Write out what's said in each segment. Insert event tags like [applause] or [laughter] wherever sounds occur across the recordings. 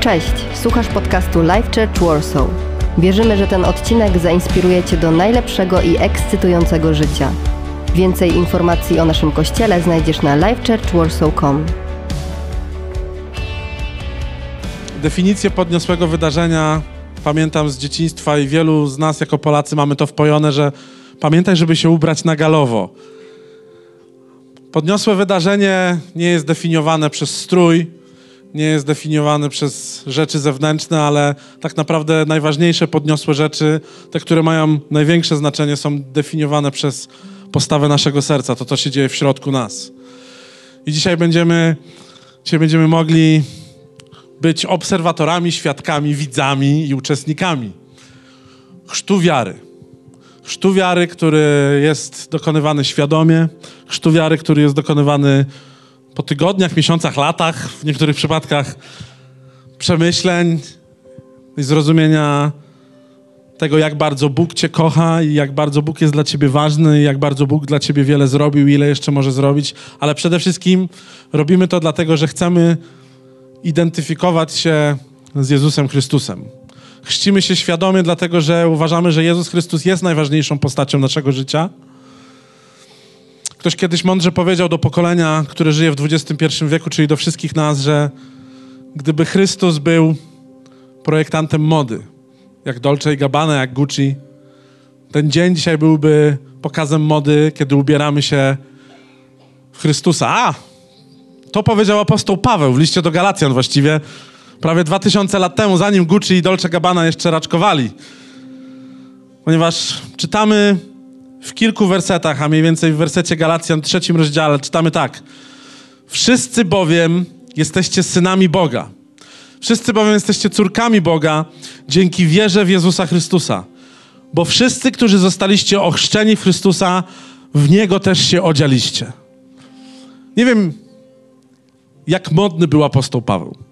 Cześć, słuchasz podcastu Life Church Warsaw. Wierzymy, że ten odcinek zainspiruje Cię do najlepszego i ekscytującego życia. Więcej informacji o naszym kościele znajdziesz na lifechurchwarsaw.com. Definicję podniosłego wydarzenia pamiętam z dzieciństwa i wielu z nas jako Polacy mamy to wpojone, że pamiętaj, żeby się ubrać na galowo. Podniosłe wydarzenie nie jest definiowane przez strój, nie jest definiowane przez rzeczy zewnętrzne, ale tak naprawdę najważniejsze podniosłe rzeczy, te, które mają największe znaczenie, są definiowane przez postawę naszego serca, to, co się dzieje w środku nas. I dzisiaj będziemy, dzisiaj będziemy mogli być obserwatorami, świadkami, widzami i uczestnikami chrztu wiary. Chrztu wiary, który jest dokonywany świadomie, chrztu wiary, który jest dokonywany po tygodniach, miesiącach, latach, w niektórych przypadkach przemyśleń i zrozumienia tego, jak bardzo Bóg Cię kocha i jak bardzo Bóg jest dla Ciebie ważny i jak bardzo Bóg dla Ciebie wiele zrobił ile jeszcze może zrobić, ale przede wszystkim robimy to dlatego, że chcemy identyfikować się z Jezusem Chrystusem. Chrzcimy się świadomie, dlatego że uważamy, że Jezus Chrystus jest najważniejszą postacią naszego życia. Ktoś kiedyś mądrze powiedział do pokolenia, które żyje w XXI wieku, czyli do wszystkich nas, że gdyby Chrystus był projektantem mody, jak Dolce i Gabbana, jak Gucci, ten dzień dzisiaj byłby pokazem mody, kiedy ubieramy się w Chrystusa. A! To powiedział apostoł Paweł w liście do Galacjan właściwie prawie 2000 lat temu, zanim Gucci i Dolce Gabbana jeszcze raczkowali. Ponieważ czytamy w kilku wersetach, a mniej więcej w wersecie Galacjan, trzecim rozdziale, czytamy tak. Wszyscy bowiem jesteście synami Boga. Wszyscy bowiem jesteście córkami Boga dzięki wierze w Jezusa Chrystusa. Bo wszyscy, którzy zostaliście ochrzczeni w Chrystusa, w Niego też się odzialiście. Nie wiem, jak modny był apostoł Paweł.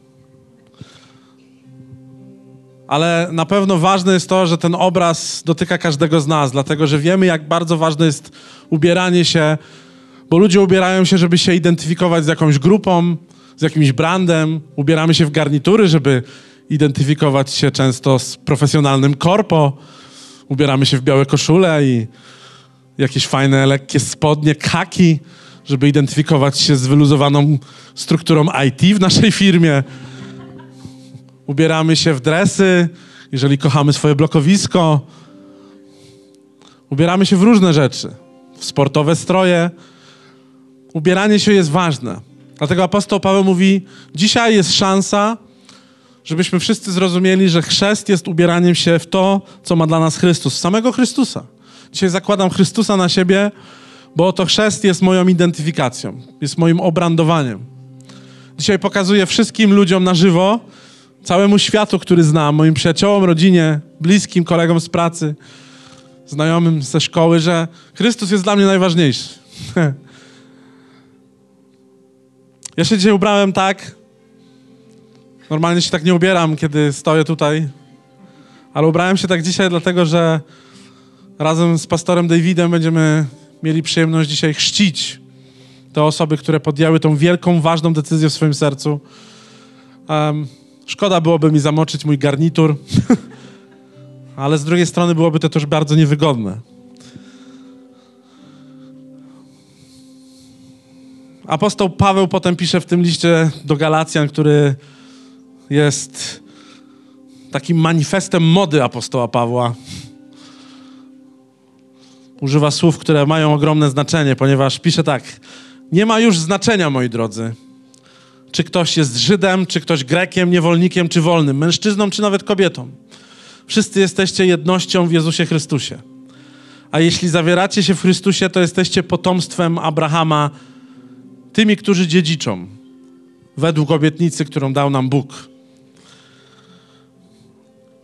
Ale na pewno ważne jest to, że ten obraz dotyka każdego z nas, dlatego że wiemy, jak bardzo ważne jest ubieranie się, bo ludzie ubierają się, żeby się identyfikować z jakąś grupą, z jakimś brandem. Ubieramy się w garnitury, żeby identyfikować się często z profesjonalnym korpo. Ubieramy się w białe koszule i jakieś fajne, lekkie spodnie, kaki, żeby identyfikować się z wyluzowaną strukturą IT w naszej firmie. Ubieramy się w dresy, jeżeli kochamy swoje blokowisko. Ubieramy się w różne rzeczy, w sportowe stroje. Ubieranie się jest ważne. Dlatego apostoł Paweł mówi: Dzisiaj jest szansa, żebyśmy wszyscy zrozumieli, że chrzest jest ubieraniem się w to, co ma dla nas Chrystus, samego Chrystusa. Dzisiaj zakładam Chrystusa na siebie, bo to chrzest jest moją identyfikacją, jest moim obrandowaniem. Dzisiaj pokazuję wszystkim ludziom na żywo, całemu światu, który znam, moim przyjaciołom, rodzinie, bliskim, kolegom z pracy, znajomym ze szkoły, że Chrystus jest dla mnie najważniejszy. [laughs] ja się dzisiaj ubrałem tak. Normalnie się tak nie ubieram, kiedy stoję tutaj, ale ubrałem się tak dzisiaj, dlatego że razem z pastorem Davidem będziemy mieli przyjemność dzisiaj chrzcić te osoby, które podjęły tą wielką, ważną decyzję w swoim sercu. Um, szkoda byłoby mi zamoczyć mój garnitur, [laughs] ale z drugiej strony byłoby to też bardzo niewygodne. Apostoł Paweł potem pisze w tym liście do Galacjan, który jest takim manifestem mody apostoła Pawła. Używa słów, które mają ogromne znaczenie, ponieważ pisze tak: Nie ma już znaczenia, moi drodzy, czy ktoś jest Żydem, czy ktoś Grekiem, niewolnikiem, czy wolnym, mężczyzną, czy nawet kobietą. Wszyscy jesteście jednością w Jezusie Chrystusie. A jeśli zawieracie się w Chrystusie, to jesteście potomstwem Abrahama, tymi, którzy dziedziczą, według obietnicy, którą dał nam Bóg.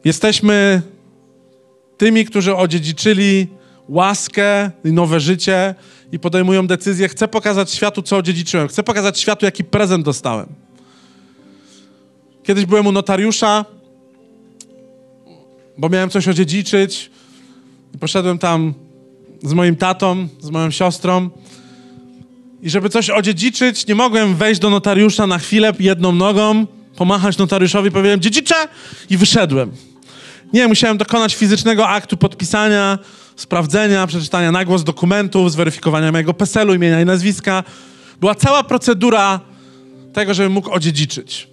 Jesteśmy tymi, którzy odziedziczyli łaskę i nowe życie i podejmują decyzję, chcę pokazać światu, co odziedziczyłem, chcę pokazać światu, jaki prezent dostałem. Kiedyś byłem u notariusza, bo miałem coś odziedziczyć. I poszedłem tam z moim tatą, z moją siostrą. I żeby coś odziedziczyć, nie mogłem wejść do notariusza na chwilę jedną nogą, pomachać notariuszowi, powiedziałem dziedzicze i wyszedłem. Nie, musiałem dokonać fizycznego aktu podpisania, sprawdzenia, przeczytania na głos dokumentów, zweryfikowania mojego PESEL-u, imienia i nazwiska. Była cała procedura tego, żebym mógł odziedziczyć.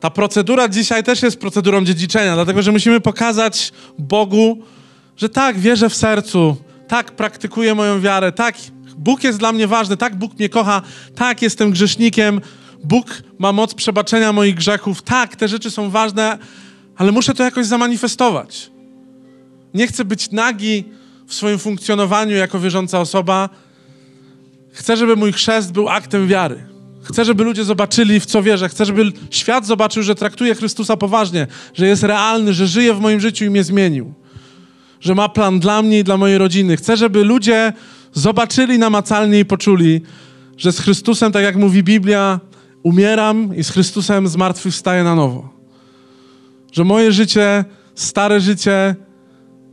Ta procedura dzisiaj też jest procedurą dziedziczenia, dlatego że musimy pokazać Bogu, że tak, wierzę w sercu, tak, praktykuję moją wiarę, tak, Bóg jest dla mnie ważny, tak, Bóg mnie kocha, tak, jestem grzesznikiem, Bóg ma moc przebaczenia moich grzechów, tak, te rzeczy są ważne, ale muszę to jakoś zamanifestować. Nie chcę być nagi w swoim funkcjonowaniu jako wierząca osoba. Chcę, żeby mój chrzest był aktem wiary. Chcę, żeby ludzie zobaczyli, w co wierzę. Chcę, żeby świat zobaczył, że traktuję Chrystusa poważnie, że jest realny, że żyje w moim życiu i mnie zmienił. Że ma plan dla mnie i dla mojej rodziny. Chcę, żeby ludzie zobaczyli namacalnie i poczuli, że z Chrystusem, tak jak mówi Biblia, umieram i z Chrystusem zmartwychwstaję na nowo. Że moje życie, stare życie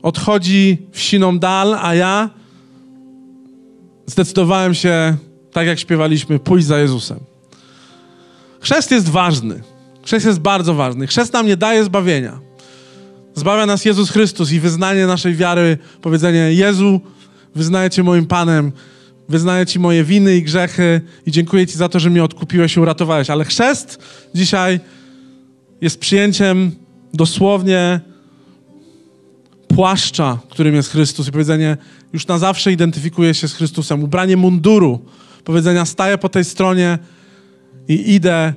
odchodzi w siną dal, a ja zdecydowałem się tak jak śpiewaliśmy, pójść za Jezusem. Chrzest jest ważny. Chrzest jest bardzo ważny. Chrzest nam nie daje zbawienia. Zbawia nas Jezus Chrystus i wyznanie naszej wiary, powiedzenie Jezu, wyznaję Cię moim Panem, wyznaję Ci moje winy i grzechy i dziękuję Ci za to, że mnie odkupiłeś i uratowałeś. Ale chrzest dzisiaj jest przyjęciem dosłownie płaszcza, którym jest Chrystus i powiedzenie już na zawsze identyfikuje się z Chrystusem. Ubranie munduru, powiedzenia staję po tej stronie i idę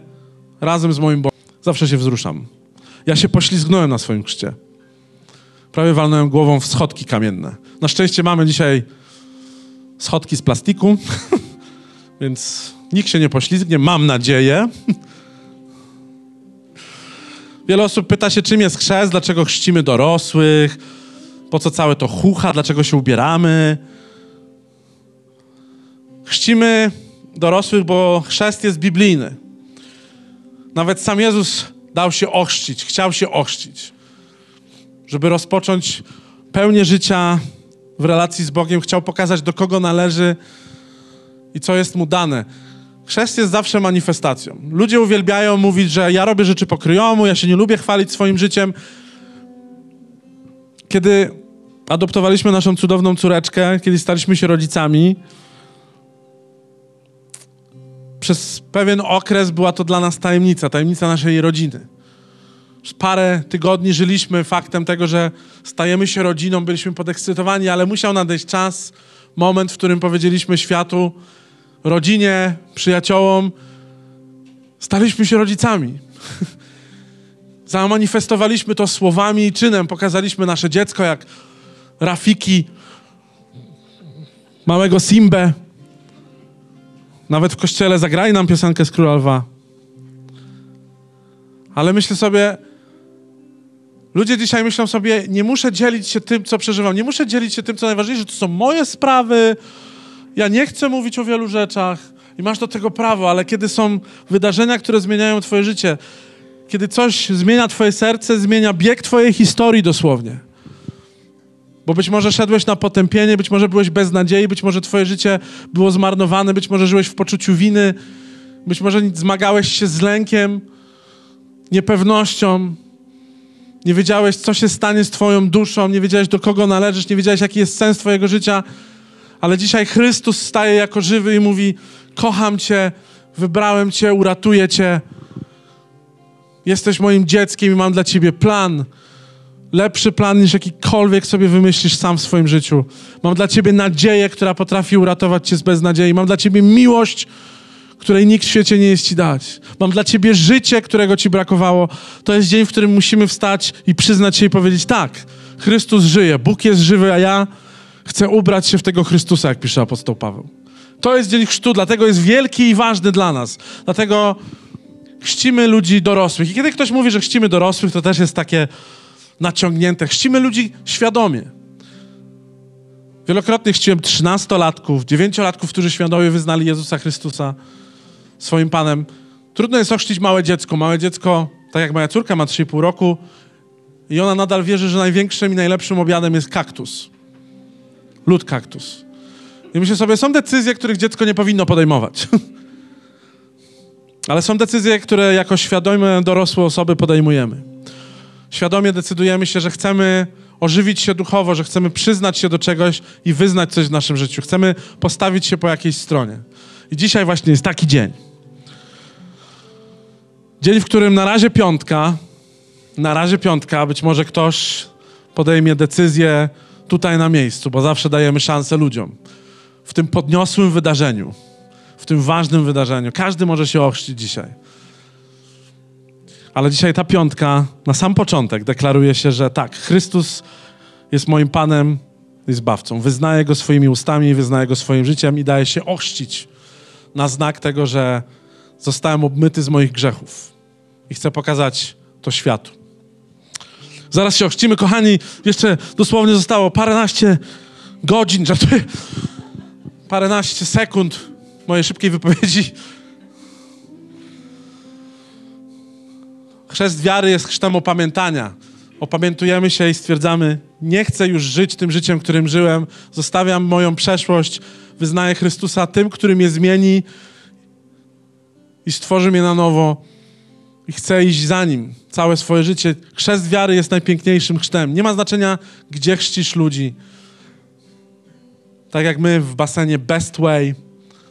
razem z moim Bogiem. Zawsze się wzruszam. Ja się poślizgnąłem na swoim chrzcie. Prawie walnąłem głową w schodki kamienne. Na szczęście mamy dzisiaj schodki z plastiku, [laughs] więc nikt się nie poślizgnie, mam nadzieję. Wiele osób pyta się, czym jest chrzest, dlaczego chrzcimy dorosłych, po co całe to chucha, dlaczego się ubieramy. Chrzcimy dorosłych, bo chrzest jest biblijny. Nawet sam Jezus dał się ochrzcić, chciał się ochrzcić. Żeby rozpocząć pełnię życia w relacji z Bogiem, chciał pokazać, do kogo należy i co jest mu dane. Chrzest jest zawsze manifestacją. Ludzie uwielbiają mówić, że ja robię rzeczy pokryjomu, ja się nie lubię chwalić swoim życiem. Kiedy adoptowaliśmy naszą cudowną córeczkę, kiedy staliśmy się rodzicami, przez pewien okres była to dla nas tajemnica, tajemnica naszej rodziny. Przez parę tygodni żyliśmy faktem tego, że stajemy się rodziną, byliśmy podekscytowani, ale musiał nadejść czas, moment, w którym powiedzieliśmy światu, rodzinie, przyjaciołom, staliśmy się rodzicami. [laughs] Zamanifestowaliśmy to słowami i czynem, pokazaliśmy nasze dziecko jak Rafiki, małego Simbę, nawet w kościele zagrali nam piosenkę z Króla Lwa. Ale myślę sobie, ludzie dzisiaj myślą sobie, nie muszę dzielić się tym, co przeżywam, nie muszę dzielić się tym, co najważniejsze, to są moje sprawy, ja nie chcę mówić o wielu rzeczach i masz do tego prawo, ale kiedy są wydarzenia, które zmieniają twoje życie, kiedy coś zmienia twoje serce, zmienia bieg twojej historii dosłownie – bo być może szedłeś na potępienie, być może byłeś bez nadziei, być może twoje życie było zmarnowane, być może żyłeś w poczuciu winy, być może zmagałeś się z lękiem, niepewnością. Nie wiedziałeś, co się stanie z twoją duszą, nie wiedziałeś, do kogo należysz, nie wiedziałeś, jaki jest sens twojego życia. Ale dzisiaj Chrystus staje jako żywy i mówi: Kocham cię, wybrałem cię, uratuję cię. Jesteś moim dzieckiem i mam dla ciebie plan lepszy plan niż jakikolwiek sobie wymyślisz sam w swoim życiu. Mam dla ciebie nadzieję, która potrafi uratować cię z beznadziei. Mam dla ciebie miłość, której nikt w świecie nie jest ci dać. Mam dla ciebie życie, którego ci brakowało. To jest dzień, w którym musimy wstać i przyznać się i powiedzieć tak, Chrystus żyje, Bóg jest żywy, a ja chcę ubrać się w tego Chrystusa, jak pisze apostoł Paweł. To jest dzień chrztu, dlatego jest wielki i ważny dla nas. Dlatego chrzcimy ludzi dorosłych. I kiedy ktoś mówi, że chrzcimy dorosłych, to też jest takie naciągnięte. Chrzcimy ludzi świadomie. Wielokrotnie chrzciłem trzynastolatków, dziewięciolatków, którzy świadomie wyznali Jezusa Chrystusa swoim Panem. Trudno jest ochrzcić małe dziecko. Małe dziecko, tak jak moja córka ma 3,5 roku i ona nadal wierzy, że największym i najlepszym obiadem jest kaktus. Lud kaktus. I myślę sobie, są decyzje, których dziecko nie powinno podejmować. [laughs] Ale są decyzje, które jako świadome, dorosłe osoby podejmujemy. Świadomie decydujemy się, że chcemy ożywić się duchowo, że chcemy przyznać się do czegoś i wyznać coś w naszym życiu. Chcemy postawić się po jakiejś stronie. I dzisiaj właśnie jest taki dzień. Dzień, w którym na razie piątka, na razie piątka, być może ktoś podejmie decyzję tutaj na miejscu, bo zawsze dajemy szansę ludziom. W tym podniosłym wydarzeniu, w tym ważnym wydarzeniu. Każdy może się ochrzcić dzisiaj. Ale dzisiaj ta piątka, na sam początek deklaruje się, że tak, Chrystus jest moim Panem i Zbawcą. Wyznaję Go swoimi ustami, wyznaję Go swoim życiem i daję się ochrzcić na znak tego, że zostałem obmyty z moich grzechów. I chcę pokazać to światu. Zaraz się ochrzcimy, kochani. Jeszcze dosłownie zostało paręnaście godzin, żartuję, paręnaście sekund mojej szybkiej wypowiedzi. Chrzest wiary jest chrztem opamiętania. Opamiętujemy się i stwierdzamy, nie chcę już żyć tym życiem, którym żyłem, zostawiam moją przeszłość, wyznaję Chrystusa tym, który mnie zmieni i stworzy mnie na nowo i chcę iść za Nim całe swoje życie. Chrzest wiary jest najpiękniejszym chrztem. Nie ma znaczenia, gdzie chrzcisz ludzi. Tak jak my w basenie Best Way,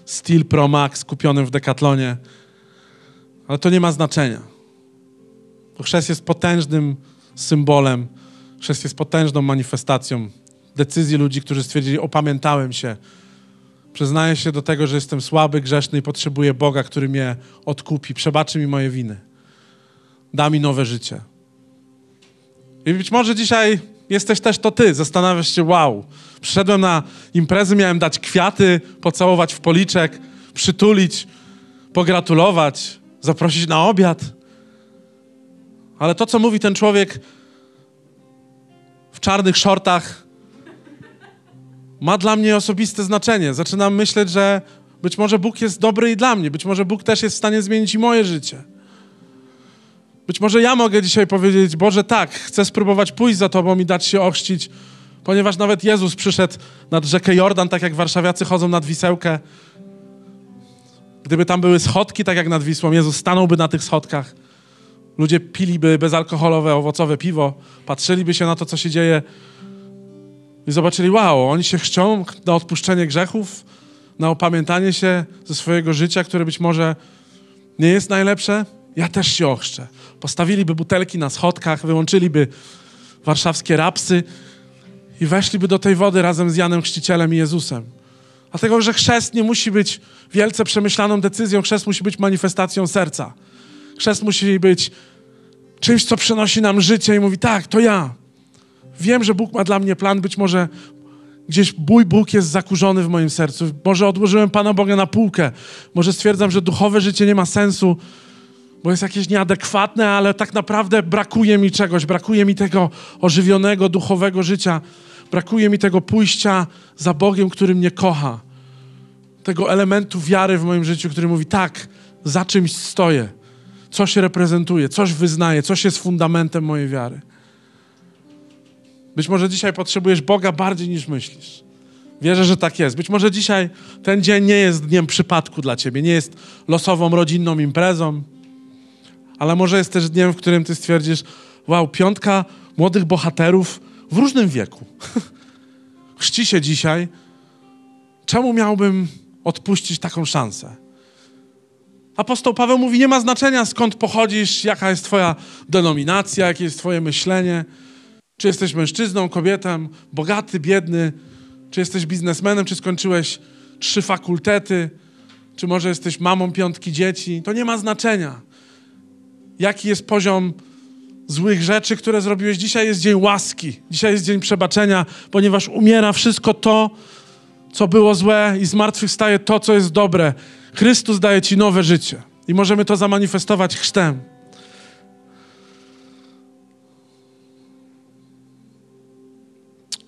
Steel Pro Max kupionym w Decathlonie. Ale to nie ma znaczenia. Chrzest jest potężnym symbolem, chrzest jest potężną manifestacją decyzji ludzi, którzy stwierdzili, opamiętałem się, przyznaję się do tego, że jestem słaby, grzeszny i potrzebuję Boga, który mnie odkupi, przebaczy mi moje winy, da mi nowe życie. I być może dzisiaj jesteś też to ty, zastanawiasz się, wow, przyszedłem na imprezę, miałem dać kwiaty, pocałować w policzek, przytulić, pogratulować, zaprosić na obiad. Ale to, co mówi ten człowiek w czarnych shortach, ma dla mnie osobiste znaczenie. Zaczynam myśleć, że być może Bóg jest dobry i dla mnie, być może Bóg też jest w stanie zmienić i moje życie. Być może ja mogę dzisiaj powiedzieć, Boże, tak, chcę spróbować pójść za Tobą i dać się ochrzcić, ponieważ nawet Jezus przyszedł nad rzekę Jordan, tak jak warszawiacy chodzą nad Wisełkę. Gdyby tam były schodki, tak jak nad Wisłą, Jezus stanąłby na tych schodkach. Ludzie piliby bezalkoholowe, owocowe piwo, patrzyliby się na to, co się dzieje i zobaczyli, wow, oni się chrzczą na odpuszczenie grzechów, na opamiętanie się ze swojego życia, które być może nie jest najlepsze. Ja też się ochrzczę. Postawiliby butelki na schodkach, wyłączyliby warszawskie rapsy i weszliby do tej wody razem z Janem Chrzcicielem i Jezusem. Dlatego, że chrzest nie musi być wielce przemyślaną decyzją, chrzest musi być manifestacją serca. Chrzest musi być czymś, co przynosi nam życie i mówi, tak, to ja. Wiem, że Bóg ma dla mnie plan, być może gdzieś mój Bóg jest zakurzony w moim sercu. Może odłożyłem Pana Boga na półkę. Może stwierdzam, że duchowe życie nie ma sensu, bo jest jakieś nieadekwatne, ale tak naprawdę brakuje mi czegoś, brakuje mi tego ożywionego, duchowego życia. Brakuje mi tego pójścia za Bogiem, który mnie kocha. Tego elementu wiary w moim życiu, który mówi, tak, za czymś stoję coś reprezentuje, coś wyznaje, coś jest fundamentem mojej wiary. Być może dzisiaj potrzebujesz Boga bardziej niż myślisz. Wierzę, że tak jest. Być może dzisiaj ten dzień nie jest dniem przypadku dla ciebie, nie jest losową rodzinną imprezą, ale może jest też dniem, w którym ty stwierdzisz, wow, piątka młodych bohaterów w różnym wieku. [laughs] Chrzci się dzisiaj. Czemu miałbym odpuścić taką szansę? Apostoł Paweł mówi, nie ma znaczenia skąd pochodzisz, jaka jest twoja denominacja, jakie jest twoje myślenie. Czy jesteś mężczyzną, kobietą, bogaty, biedny, czy jesteś biznesmenem, czy skończyłeś trzy fakultety, czy może jesteś mamą piątki dzieci. To nie ma znaczenia. Jaki jest poziom złych rzeczy, które zrobiłeś. Dzisiaj jest dzień łaski, dzisiaj jest dzień przebaczenia, ponieważ umiera wszystko to, co było złe i zmartwychwstaje to, co jest dobre. Chrystus daje ci nowe życie i możemy to zamanifestować chrztem.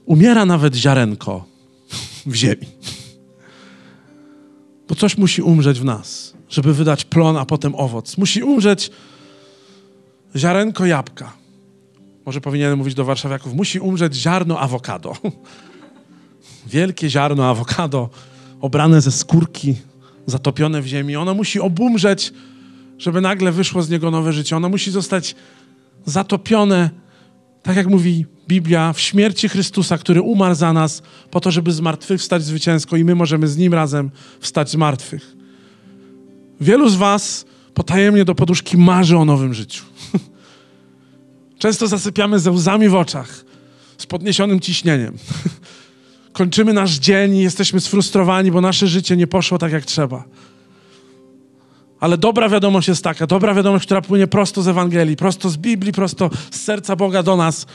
Umiera nawet ziarenko w ziemi. Bo coś musi umrzeć w nas, żeby wydać plon, a potem owoc. Musi umrzeć ziarenko jabłka. Może powinienem mówić do warszawiaków, musi umrzeć ziarno awokado. Wielkie ziarno awokado, obrane ze skórki, zatopione w ziemi. Ono musi obumrzeć, żeby nagle wyszło z niego nowe życie. Ono musi zostać zatopione, tak jak mówi Biblia, w śmierci Chrystusa, który umarł za nas, po to, żeby z martwych wstać zwycięsko i my możemy z Nim razem wstać z martwych. Wielu z Was potajemnie do poduszki marzy o nowym życiu. [laughs] Często zasypiamy ze łzami w oczach, z podniesionym ciśnieniem. [laughs] Kończymy nasz dzień i jesteśmy sfrustrowani, bo nasze życie nie poszło tak, jak trzeba. Ale dobra wiadomość jest taka, dobra wiadomość, która płynie prosto z Ewangelii, prosto z Biblii, prosto z serca Boga do nas.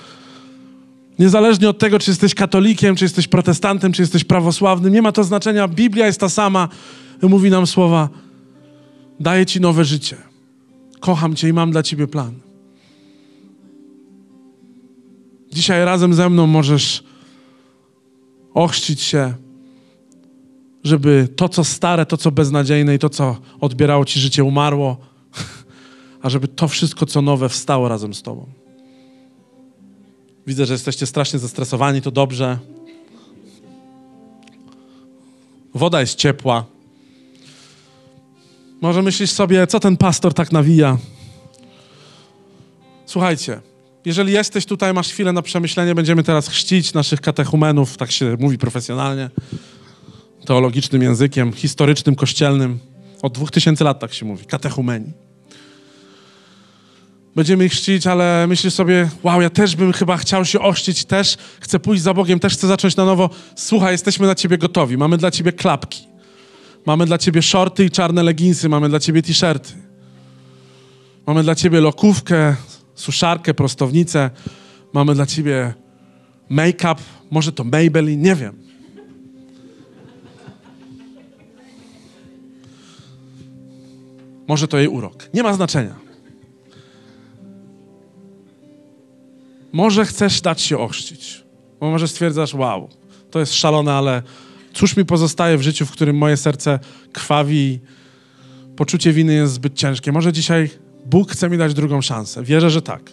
Niezależnie od tego, czy jesteś katolikiem, czy jesteś protestantem, czy jesteś prawosławnym, nie ma to znaczenia. Biblia jest ta sama. Mówi nam słowa: Daję ci nowe życie. Kocham cię i mam dla ciebie plan. Dzisiaj razem ze mną możesz ochrzcić się, żeby to, co stare, to, co beznadziejne i to, co odbierało ci życie, umarło, [laughs] a żeby to wszystko, co nowe, wstało razem z tobą. Widzę, że jesteście strasznie zestresowani, to dobrze. Woda jest ciepła. Może myślisz sobie, co ten pastor tak nawija? Słuchajcie, jeżeli jesteś tutaj, masz chwilę na przemyślenie, będziemy teraz chrzcić naszych katechumenów, tak się mówi profesjonalnie, teologicznym językiem, historycznym, kościelnym. Od dwóch tysięcy lat tak się mówi, katechumeni. Będziemy ich chrzcić, ale myślisz sobie, wow, ja też bym chyba chciał się ościć, też chcę pójść za Bogiem, też chcę zacząć na nowo. Słuchaj, jesteśmy na ciebie gotowi, mamy dla ciebie klapki. Mamy dla ciebie shorty i czarne leginsy, mamy dla ciebie t-shirty. Mamy dla ciebie lokówkę, suszarkę, prostownicę. Mamy dla ciebie make-up, może to Maybelline, nie wiem. Może to jej urok. Nie ma znaczenia. Może chcesz dać się ochrzcić. Bo może stwierdzasz, wow, to jest szalone, ale cóż mi pozostaje w życiu, w którym moje serce krwawi, poczucie winy jest zbyt ciężkie. Może dzisiaj Bóg chce mi dać drugą szansę. Wierzę, że tak.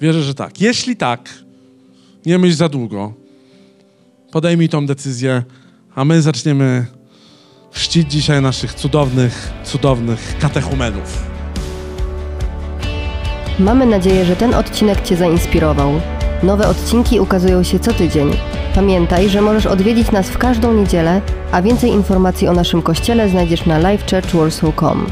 Wierzę, że tak. Jeśli tak, nie myśl za długo. Podejmij tą decyzję, a my zaczniemy czcić dzisiaj naszych cudownych, cudownych katechumenów. Mamy nadzieję, że ten odcinek Cię zainspirował. Nowe odcinki ukazują się co tydzień. Pamiętaj, że możesz odwiedzić nas w każdą niedzielę, a więcej informacji o naszym kościele znajdziesz na livechurchwarsaw.com.